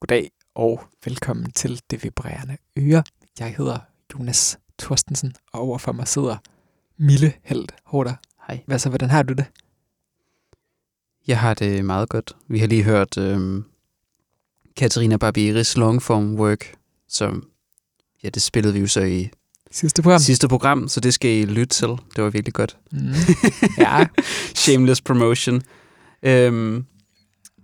Goddag og velkommen til Det Vibrerende Øre. Jeg hedder Jonas Thorstensen, og overfor mig sidder Mille Held Hårder. Hej. Hvad så, hvordan har du det? Jeg har det meget godt. Vi har lige hørt øhm, Katarina Barbieris longform work, som ja, det spillede vi jo så i Sidste program? sidste program, så det skal I lytte til. Det var virkelig godt. Mm. Ja, Shameless promotion. Øhm,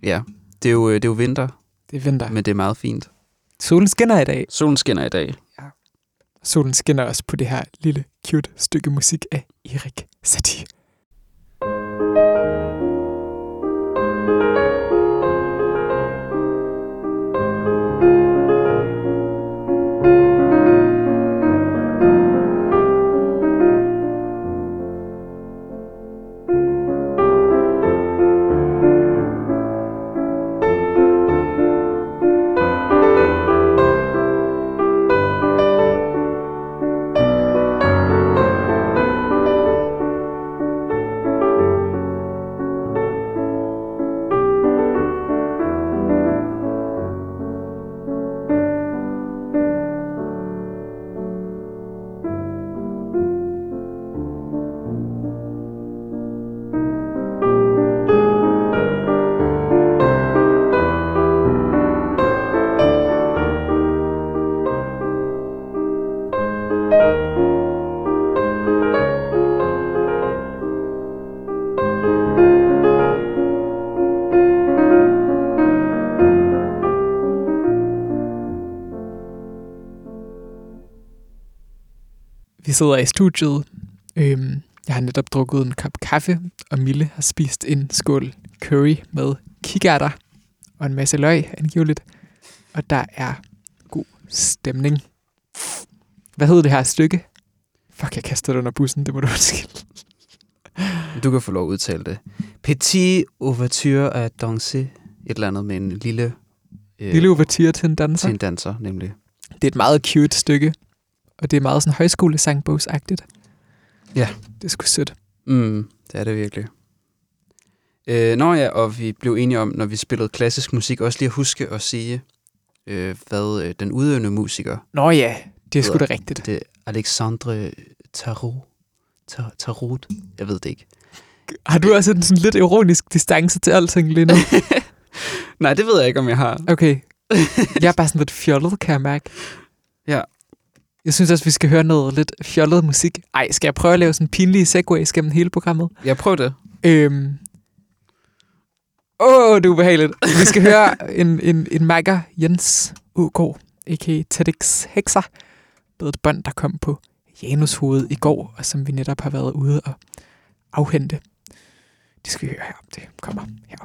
ja, det er, jo, det er jo vinter, det er vinter. men det er meget fint. Solen skinner i dag. Solen skinner i dag. Solen skinner også på det her lille cute stykke musik af Erik Satie. Vi sidder i studiet. Øhm, jeg har netop drukket en kop kaffe, og Mille har spist en skål curry med kikærter og en masse løg, angiveligt. Og der er god stemning. Hvad hedder det her stykke? Fuck, jeg kaster det under bussen, det må du undskylde. Du kan få lov at udtale det. Petit ouverture à danser. Et eller andet med en lille... Øh, Lille ouverture til en danser. til en danser, nemlig. Det er et meget cute stykke, og det er meget sådan højskolesangbogsagtigt. Ja. Det er sgu sødt. Mm, det er det virkelig. Øh, nå ja, og vi blev enige om, når vi spillede klassisk musik, også lige at huske at sige, øh, hvad øh, den udøvende musiker, Nå ja, det er sgu da rigtigt. det er Alexandre Tarot. Tar- Tarot? Jeg ved det ikke. Har du også en sådan lidt ironisk distance til alting lige nu? Nej, det ved jeg ikke, om jeg har. Okay. Jeg er bare sådan lidt fjollet, kan jeg mærke. Ja. Jeg synes også, vi skal høre noget lidt fjollet musik. Ej, skal jeg prøve at lave sådan pinlige segways gennem hele programmet? Jeg prøver det. Øhm. Åh, oh, det er ubehageligt. Vi skal høre en, en, en makker, Jens UK, a.k.a. TEDx Hexer, med et bånd, der kom på Janus hoved i går, og som vi netop har været ude og afhente. Det skal vi høre her. Det kommer her.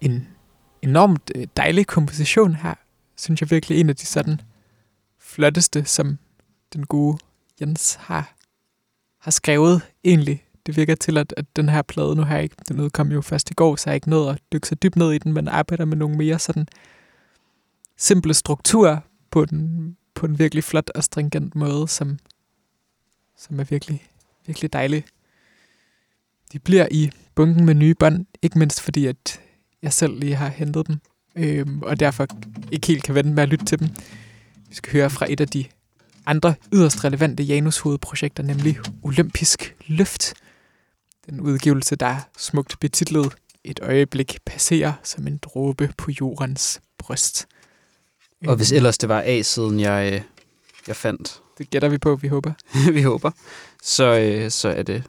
En enormt øh, dejlig komposition her. Synes jeg virkelig en af de sådan flotteste, som den gode Jens har, har skrevet egentlig. Det virker til, at, at den her plade, nu har jeg ikke, den udkom jo først i går, så jeg ikke nået at dykke så dybt ned i den, men arbejder med nogle mere sådan simple strukturer på den, på en virkelig flot og stringent måde, som, som er virkelig, virkelig dejlig. De bliver i bunken med nye bånd, ikke mindst fordi, at jeg selv lige har hentet dem, øhm, og derfor ikke helt kan vente med at lytte til dem. Vi skal høre fra et af de andre yderst relevante Janus hovedprojekter, nemlig Olympisk Løft. Den udgivelse, der er smukt betitlet Et øjeblik passerer som en dråbe på jordens bryst. Og hvis ellers det var A-siden, jeg, øh, jeg fandt, Det gætter vi på, vi håber. vi håber, så, øh, så er det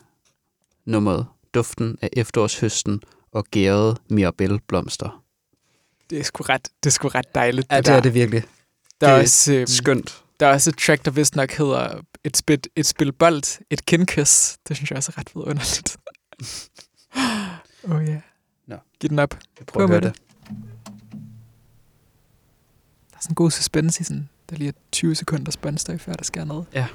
nummeret Duften af efterårshøsten og gærede mirabelblomster. Det er sgu ret, det er sgu ret dejligt. Ja, det der. er det virkelig. Der er, det er også, øhm, Skønt. der er også et track, der vist nok hedder et, spil, et spil bold, et kindkys. Det synes jeg også er ret vidunderligt. oh ja. Yeah. Nå. Giv den op. Jeg Prøv prøver at høre med det. Der er sådan en god suspense i sådan, der lige er 20 sekunder spændstøj, før der sker noget. Ja.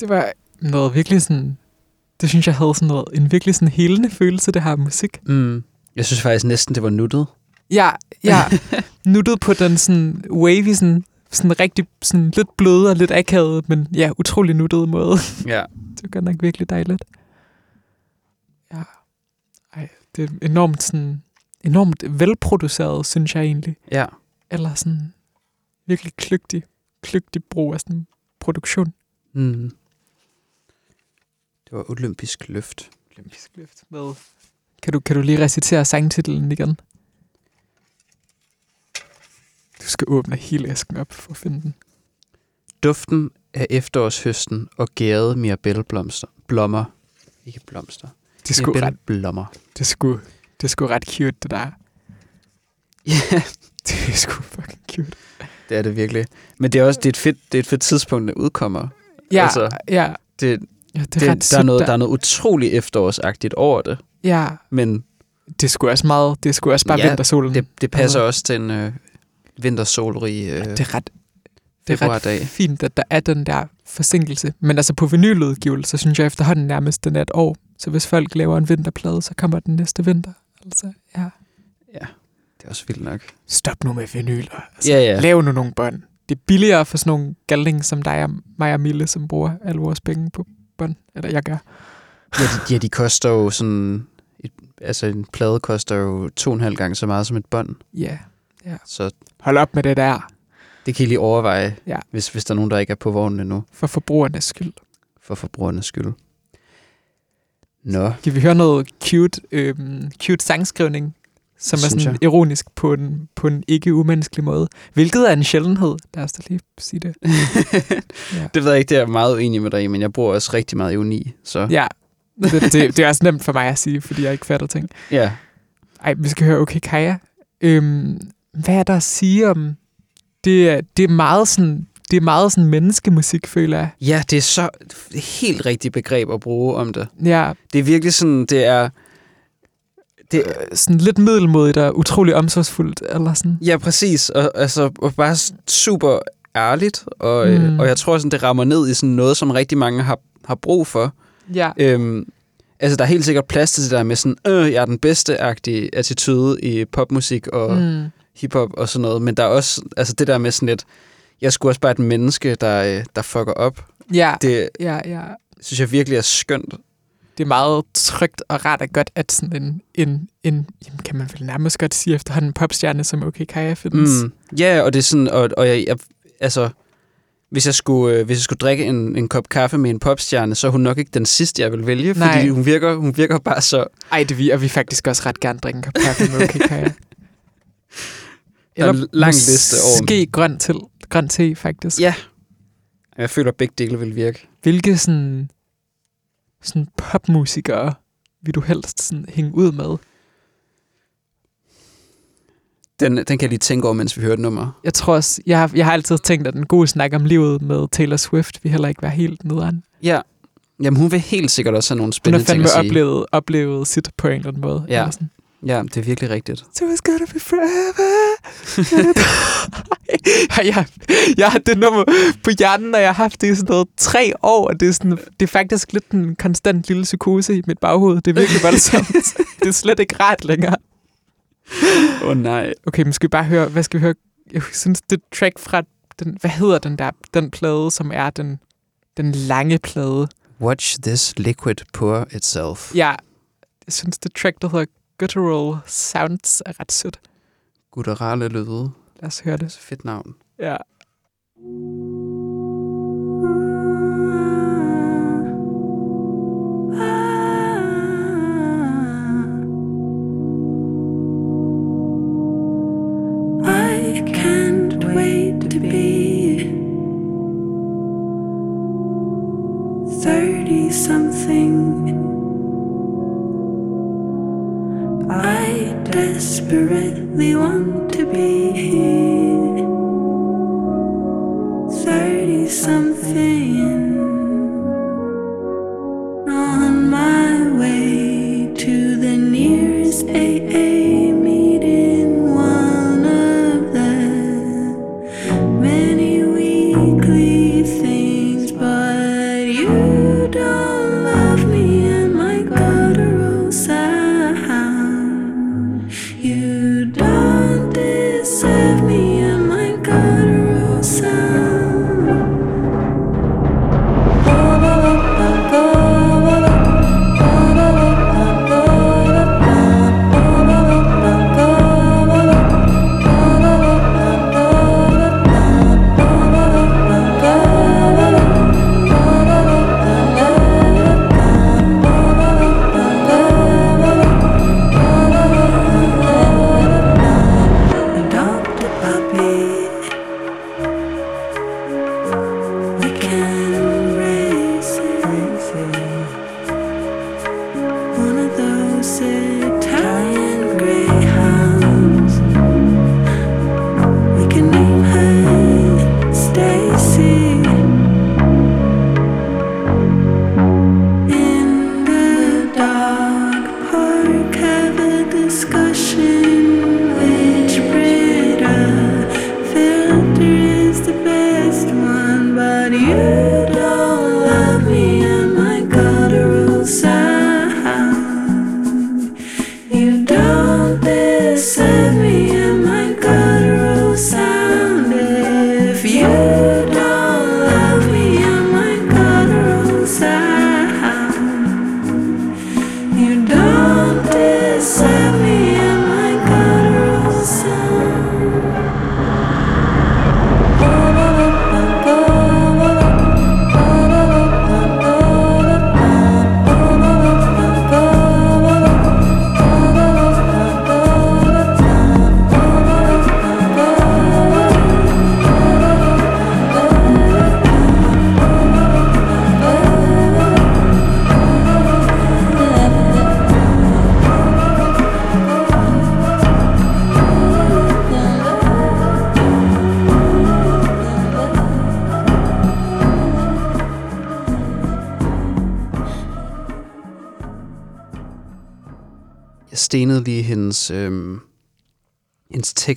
Det var noget virkelig sådan... Det synes jeg havde sådan noget, en virkelig sådan helende følelse, det her musik. Mm. Jeg synes faktisk næsten, det var nuttet. Ja, ja. nuttet på den sådan wavy, sådan, sådan rigtig sådan lidt bløde og lidt akavet, men ja, utrolig nuttet måde. Ja. det var godt nok virkelig dejligt. Ja. Ej, det er enormt sådan, enormt velproduceret, synes jeg egentlig. Ja. Eller sådan virkelig kløgtig, kløgtig brug af sådan produktion. Mm. Det var olympisk løft. Olympisk løft med. Kan du, kan du lige recitere sangtitlen igen? Du skal åbne hele æsken op for at finde den. Duften af efterårshøsten og gærede mirabelleblomster. Blommer. Ikke blomster. Det er sgu ret, Mirabelleblommer. det er sgu, det sgu ret cute, det der. Ja, Det er sgu fucking cute. det er det virkelig. Men det er også det er et fedt, det er et fedt tidspunkt, det udkommer. Ja, altså, ja, Det, ja, det er det, ret der, er sødt noget, der er noget utroligt efterårsagtigt over det. Ja, Men det er sgu også meget, det er sgu også bare Ja, ja, vintersolen. det, det passer Altså- også til en øh, vintersolrig øh, det er ret, det er ret fint, at der er den der forsinkelse. Men altså på vinyludgivelse, så synes jeg efterhånden nærmest, den er et år. Så hvis folk laver en vinterplade, så kommer den næste vinter. Altså, ja. Det er også vildt nok. Stop nu med vinyler. Altså, Ja, ja. Lav nu nogle bånd. Det er billigere for sådan nogle galning som dig og mig og Mille, som bruger alle vores penge på bånd. Eller jeg gør. Ja, de, ja, de koster jo sådan... Et, altså, en plade koster jo to og en halv gang så meget som et bånd. Ja. Så Hold op med det der. det kan I lige overveje, Ja. hvis, hvis der er nogen, der ikke er på vognen endnu, For forbrugernes skyld. for forbrugernes skyld. Nå, Kan vi høre noget cute, øhm, cute sangskrivning, som er sådan jeg. ironisk på en, på en ikke umenneskelig måde? Hvilket er en sjældenhed. Lad os da lige sige det. Ja. det ved jeg ikke, det er jeg meget uenig med dig i, men jeg bruger også rigtig meget ironi. Så Ja, det, det, det er også nemt for mig at sige, fordi jeg ikke fatter ting. ja. Ej, vi skal høre Okay Kaja. Øhm, hvad er der at sige om... Det er, det er meget sådan... Det er meget sådan menneskemusik, føler jeg. ja, det er så helt rigtigt begreb at bruge om det. Ja, Det er virkelig sådan, det er... Det, øh, sådan lidt middelmodigt og utrolig omsorgsfuldt, eller sådan. Ja, præcis. Og, altså, og bare super ærligt. Og, mm. Mm. og jeg tror, sådan, det rammer ned i sådan noget, som rigtig mange har, har brug for. Ja. Øhm, altså, der er helt sikkert plads til det der med sådan, øh, jeg er den bedste-agtige attitude i popmusik og mm. Mm. hiphop og sådan noget. Men der er også altså, det der med sådan lidt, jeg skulle også bare et menneske, der, øh, der fucker op. Ja, Det ja, ja. synes jeg virkelig er skønt. Det er meget trygt og rart og godt, at sådan en, en, en jamen, kan man vel nærmest godt sige efterhånden en popstjerne som Okay Kaja findes. Mm. Ja, og det er sådan, og, og jeg, jeg, altså, hvis jeg, skulle, øh, hvis jeg skulle drikke en, en kop kaffe med en popstjerne, så er hun nok ikke den sidste, jeg vil vælge, Nej. fordi hun virker, hun virker bare så... Ej, det vil og vi faktisk også ret gerne drikke en kop kaffe med Okay Kaja. Der er en lang liste over- Måske grøn, til, grøn te, faktisk. Ja. Jeg føler, at begge dele vil virke. Hvilke sådan, sådan popmusikere vil du helst sådan hænge ud med? Den, den kan jeg lige tænke over, mens vi hører et nummer. Jeg tror også, jeg har, jeg har altid tænkt, at en god snak om livet med Taylor Swift vil heller ikke være helt nederen. Ja. Jamen, hun vil helt sikkert også have nogle Hun har spændende ting fandme at sige. oplevet, oplevet sit på en eller anden måde. Ja. Eller sådan. Ja, det er virkelig rigtigt. So it's gonna be forever. jeg, jeg har det nummer på hjernen, og jeg har haft det i sådan noget tre år, og det er, sådan, det er faktisk lidt en konstant lille psykose i mit baghoved. Det er virkelig voldsomt. det er slet ikke rart længere. Åh oh, nej. Okay, men skal vi bare høre, hvad skal vi høre? Jeg synes, det er track fra den, hvad hedder den der, den plade, som er den, den lange plade. Watch this liquid pour itself. Ja, jeg synes, det track, der hedder Guttural Sounds, er ret sødt. Gutturale lyde. Lad os høre det. Så fedt navn. Ja. I can't wait to be thirty something. I desperately want to be here. thirty something.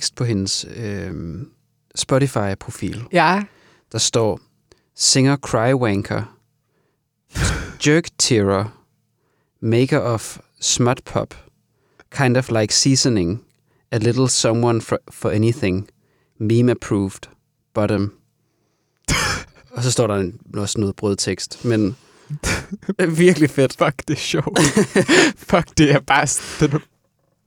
Tekst på hendes øhm, Spotify-profil. Ja, Der står, singer crywanker, jerk tearer, maker of smut pop, kind of like seasoning, a little someone for, for anything, meme approved, bottom. Og så står der en, også noget brødtekst, men virkelig fedt. fuck, det er sjovt. fuck, det er bare den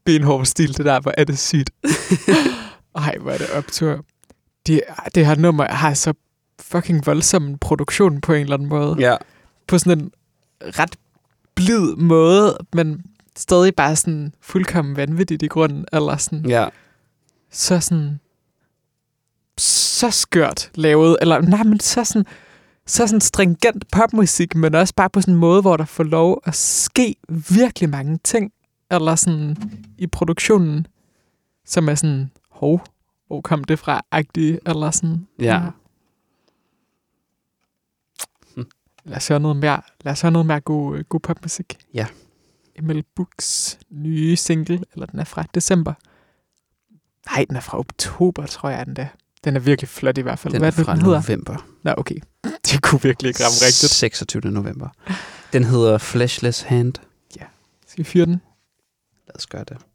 benhårde stil, det der. Hvor er det sygt. Ej, hvor er det optur. Det, det her nummer har så fucking voldsom produktion på en eller anden måde. Ja, På sådan en ret blid måde, men stadig bare sådan fuldkommen vanvittigt i grunden. Eller sådan ja. så sådan så skørt lavet, eller nej, men så sådan, så sådan stringent popmusik, men også bare på sådan en måde, hvor der får lov at ske virkelig mange ting, eller sådan i produktionen, som er sådan, hov, hvor kom det fra, agtig, eller sådan. Ja. Hm. Lad os høre noget mere, lad os høre noget mere god, øh, god popmusik. Ja. Emil Books nye single, eller den er fra december. Nej, den er fra oktober, tror jeg, den der. Den er virkelig flot i hvert fald. Den Hvad er fra den hedder? november. Nå, okay. Det kunne virkelig ikke ramme rigtigt. 26. november. Den hedder Fleshless Hand. Skal vi fyre den? Lad os gøre det.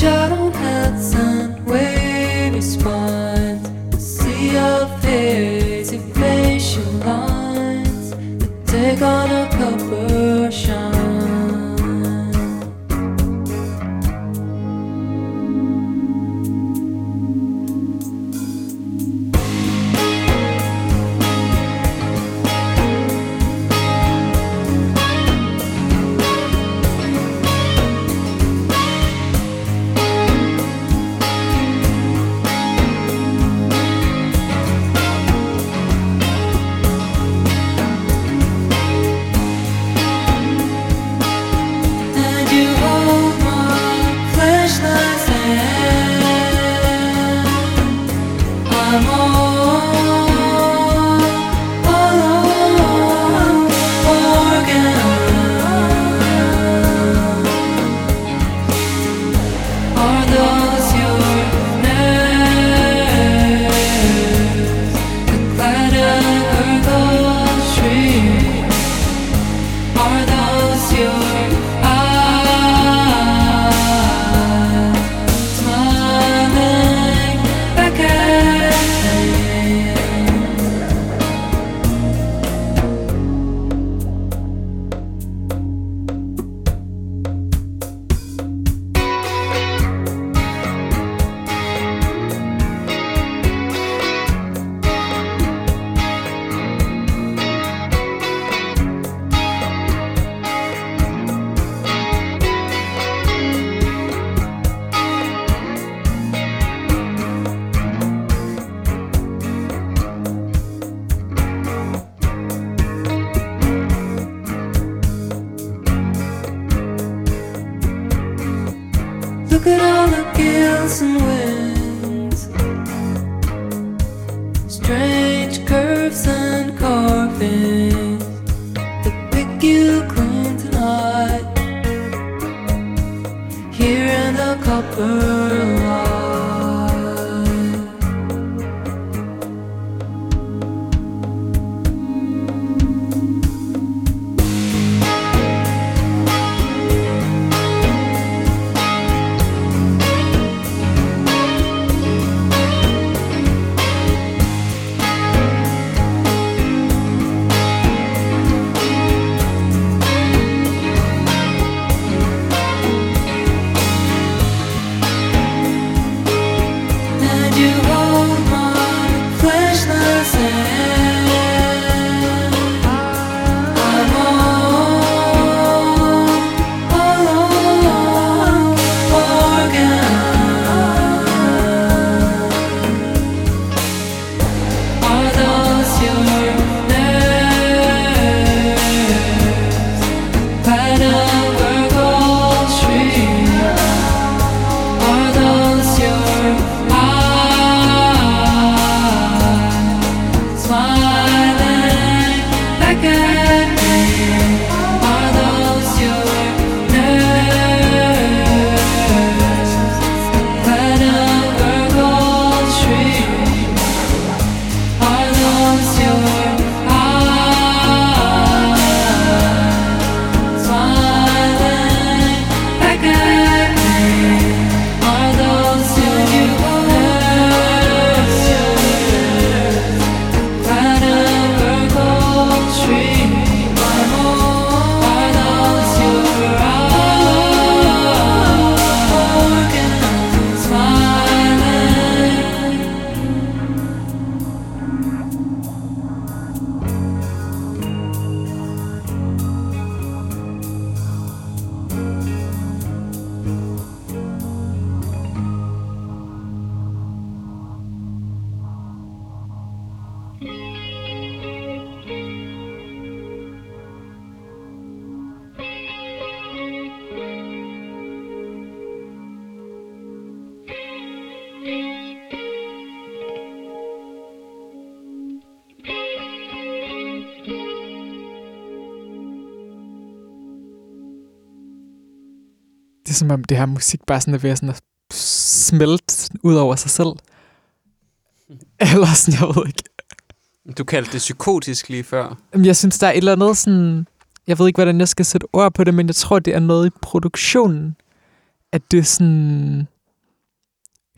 I don't have time. Som om det her musik bare sådan er ved at, sådan at smelte ud over sig selv. Eller sådan, jeg ved ikke. Du kaldte det psykotisk lige før. Jeg synes, der er et eller andet sådan... Jeg ved ikke, hvordan jeg skal sætte ord på det, men jeg tror, det er noget i produktionen. At det er sådan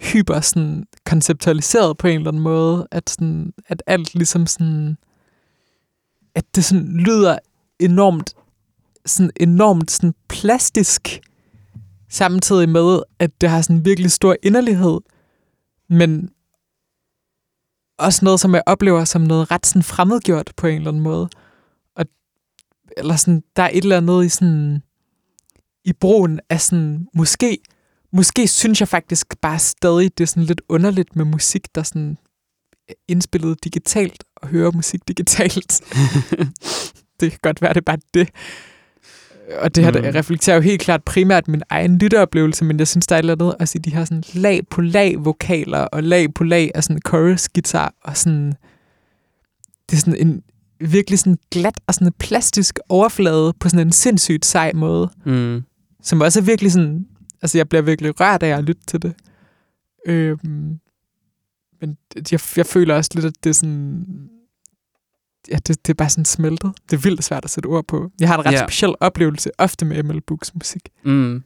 hyper sådan konceptualiseret på en eller anden måde. At, sådan, at alt ligesom sådan... At det sådan lyder enormt sådan enormt sådan plastisk samtidig med, at det har sådan virkelig stor inderlighed, men også noget, som jeg oplever som noget ret sådan fremmedgjort på en eller anden måde. Og, eller sådan, der er et eller andet i sådan, i brugen af sådan, måske, måske synes jeg faktisk bare stadig, det er sådan lidt underligt med musik, der sådan er indspillet digitalt, og hører musik digitalt. det kan godt være, det er bare det. Og det her Mm. reflekterer jo helt klart primært min egen lytteoplevelse, men jeg synes, der er et eller andet også i de her sådan lag på lag vokaler, og lag på lag af sådan chorus guitar, og sådan, det er sådan en virkelig sådan glat og sådan en plastisk overflade på sådan en sindssygt sej måde, Mm. som også er virkelig sådan, altså jeg bliver virkelig rørt af at lytte til det. Øhm, men jeg, jeg føler også lidt, at det er sådan, ja, det, det er bare sådan smeltet. Det er vildt svært at sætte ord på. Jeg har en ret ja. speciel oplevelse ofte med ML Books musik, Mm.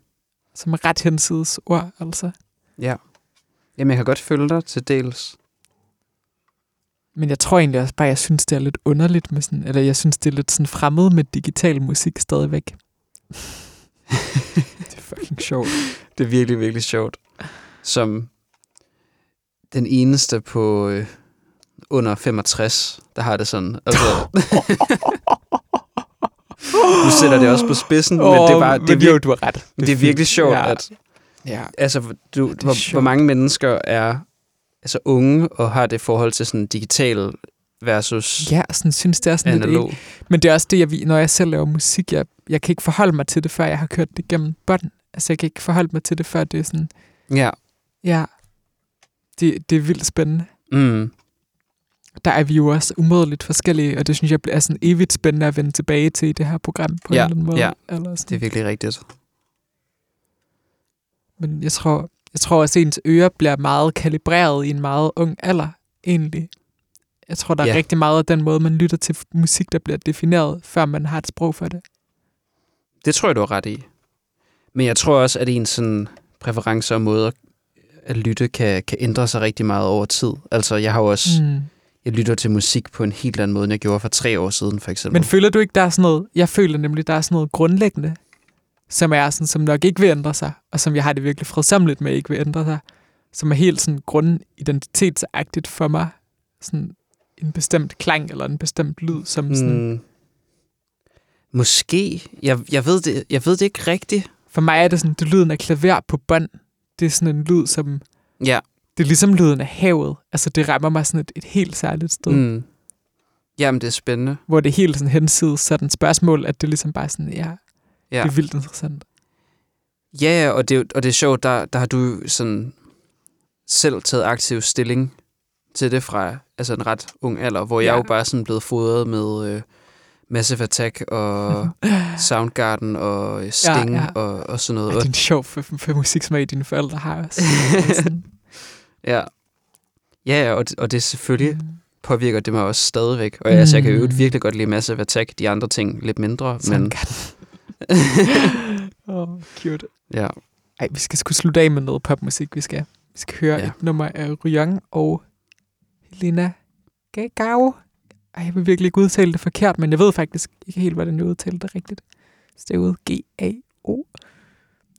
som er ret hensides ord, altså. Ja. Jamen, jeg kan godt følge dig til dels. Men jeg tror egentlig også bare, jeg synes, det er lidt underligt med sådan, eller jeg synes, det er lidt sådan fremmed med digital musik stadigvæk. det er fucking sjovt. Det er virkelig, virkelig sjovt. Som den eneste på øh, under 65, der har det sådan. Altså, nu sætter det også på spidsen, men det er, bare, det, er jo, du har ret. det er virkelig sjovt, Ja. at Ja. altså, du, hvor, hvor sjovt. mange mennesker er altså unge og har det forhold til sådan digital versus Ja, sådan synes det er sådan lidt analog. Men det er også det, jeg, når jeg selv laver musik, jeg, jeg kan ikke forholde mig til det, før jeg har kørt det gennem bånd. Altså, jeg kan ikke forholde mig til det, før det er sådan, Ja. ja, det, det er vildt spændende. Mm. Der er vi jo også umådeligt forskellige, og det synes jeg er sådan evigt spændende at vende tilbage til i det her program på Ja, en eller anden måde. ja. Eller sådan. Det er virkelig rigtigt. Men jeg tror, jeg tror også, at ens ører bliver meget kalibreret i en meget ung alder, egentlig. Jeg tror, der er Ja. rigtig meget af den måde, man lytter til musik, der bliver defineret, før man har et sprog for det. Det tror jeg, du har ret i. Men jeg tror også, at ens sådan præferencer og måder at lytte kan, kan ændre sig rigtig meget over tid. Altså, jeg har jo også... Mm. Jeg lytter til musik på en helt anden måde, end jeg gjorde for tre år siden, for eksempel. Men føler du ikke, der er sådan noget, jeg føler nemlig, der er sådan noget grundlæggende, som er sådan, som nok ikke vil ændre sig, og som jeg har det virkelig fredsomligt med, ikke vil ændre sig, som er helt sådan grundidentitetsagtigt for mig, sådan en bestemt klang eller en bestemt lyd, som sådan, Mm. Måske. Jeg, jeg, ved det, jeg ved det ikke rigtigt. for mig er det sådan, det lyden af klaver på bånd. Det er sådan en lyd, som, Ja. Det er ligesom lyden af havet. Altså det rammer mig sådan et, et helt særligt sted, mm. Jamen, det er spændende. hvor det er helt sådan hensides sådan et spørgsmål, at det ligesom bare sådan, ja, Ja. det er vildt interessant. Ja, ja, og det, og det er sjovt, der, der har du sådan selv taget aktiv stilling til det fra altså en ret ung alder, hvor ja. jeg Ja. jo bare sådan blevet fodret med øh, Massive Attack og Soundgarden og Sting Ja, ja, ja. ja. Og, og sådan noget. Og, det er en sjov for, for musiksmag, dine forældre har også. Ja. Ja, og, det- og det selvfølgelig mm. påvirker det mig også stadigvæk. Og mm. altså, jeg kan jo Mm. virkelig godt lide Massive Attack, de andre ting lidt mindre. Sådan men oh, cute. ja, Ej, vi skal sgu slutte af med noget popmusik. Vi skal, vi skal høre Ja. et nummer af Ryang og Helena Gagao. Ej, jeg vil virkelig ikke udtale det forkert, men jeg ved faktisk ikke helt, hvordan jeg udtaler det rigtigt. Stavet G-A-O.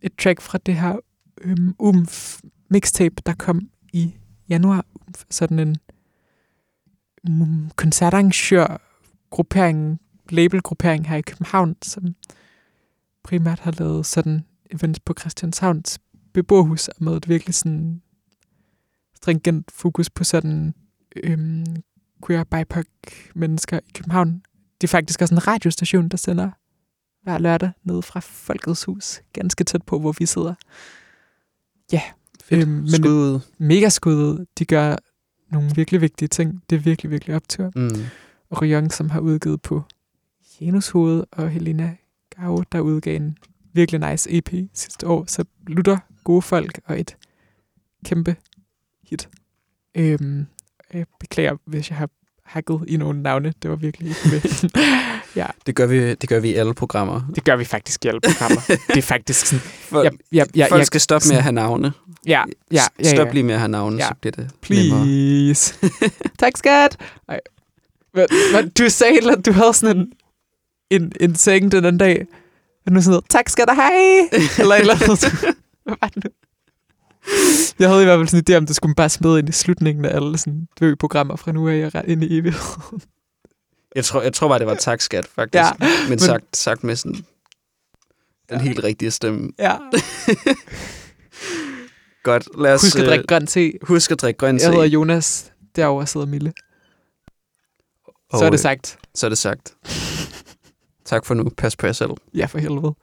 Et track fra det her øhm, UMF mixtape, der kom i januar. Sådan en mm, um, koncertarrangør gruppering, labelgruppering her i København, som primært har lavet sådan events på Christianshavns beboerhus, og med et virkelig sådan stringent fokus på sådan øhm, queer BIPOC mennesker i København. Det er faktisk også en radiostation, der sender hver lørdag ned fra Folkets Hus, ganske tæt på, hvor vi sidder. Ja, fedt. Øhm, men- Skud ud. mega skud. De gør nogle virkelig vigtige ting. Det er virkelig, virkelig optur. Mm. Og Ryong, som har udgivet på Janus Hoved, og Helena Gao, der udgav en virkelig nice EP sidste år. Så lutter gode folk og et kæmpe hit. Øhm, jeg beklager, hvis jeg har hacket i nogle navne. Det var virkelig ikke med. ja, Det, gør vi, det gør vi i alle programmer. det gør vi faktisk i alle programmer. det er faktisk sådan... For, Ja, ja, ja, folk ja, skal stoppe med at have navne. ja, ja, ja, Stop ja. lige med at have navne, Ja. så bliver det. Please. tak, skat. Ej. Hvad, hvad, du sagde, andet, du havde sådan en, en, en seng den anden dag. Og nu sådan noget, tak skat og hej. Eller et eller andet. Hvad var det nu? Jeg havde i hvert fald sådan en idé om, det skulle man bare smide ind i slutningen af alle sådan dø-programmer fra nu af og ind i evighed. Jeg tror, jeg tror bare, det var tak, skat, faktisk. Ja, men, men sagt, sagt med sådan den helt rigtige stemme. Ja. Godt, lad os Husk at øh, drikke grøn te. husk at drikke grøn te. Jeg hedder Jonas. Derovre sidder Mille. Og, Så er det sagt. Så er det sagt. tak for nu. Pas på jer selv. Ja, for helvede.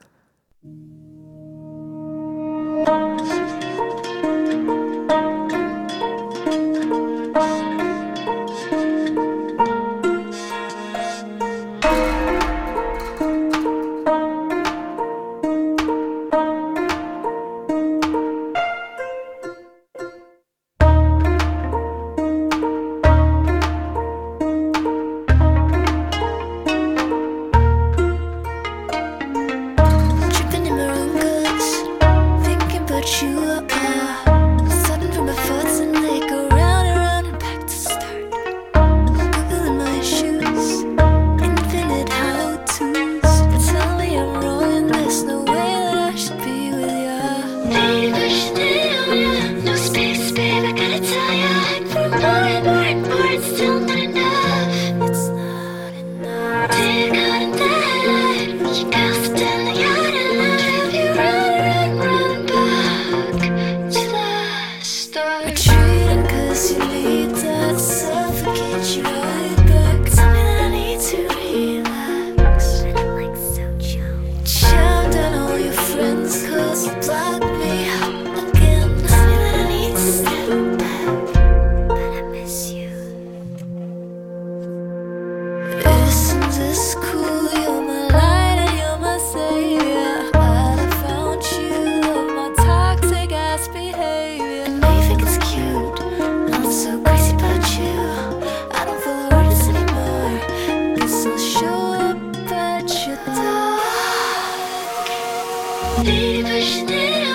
Leave us there.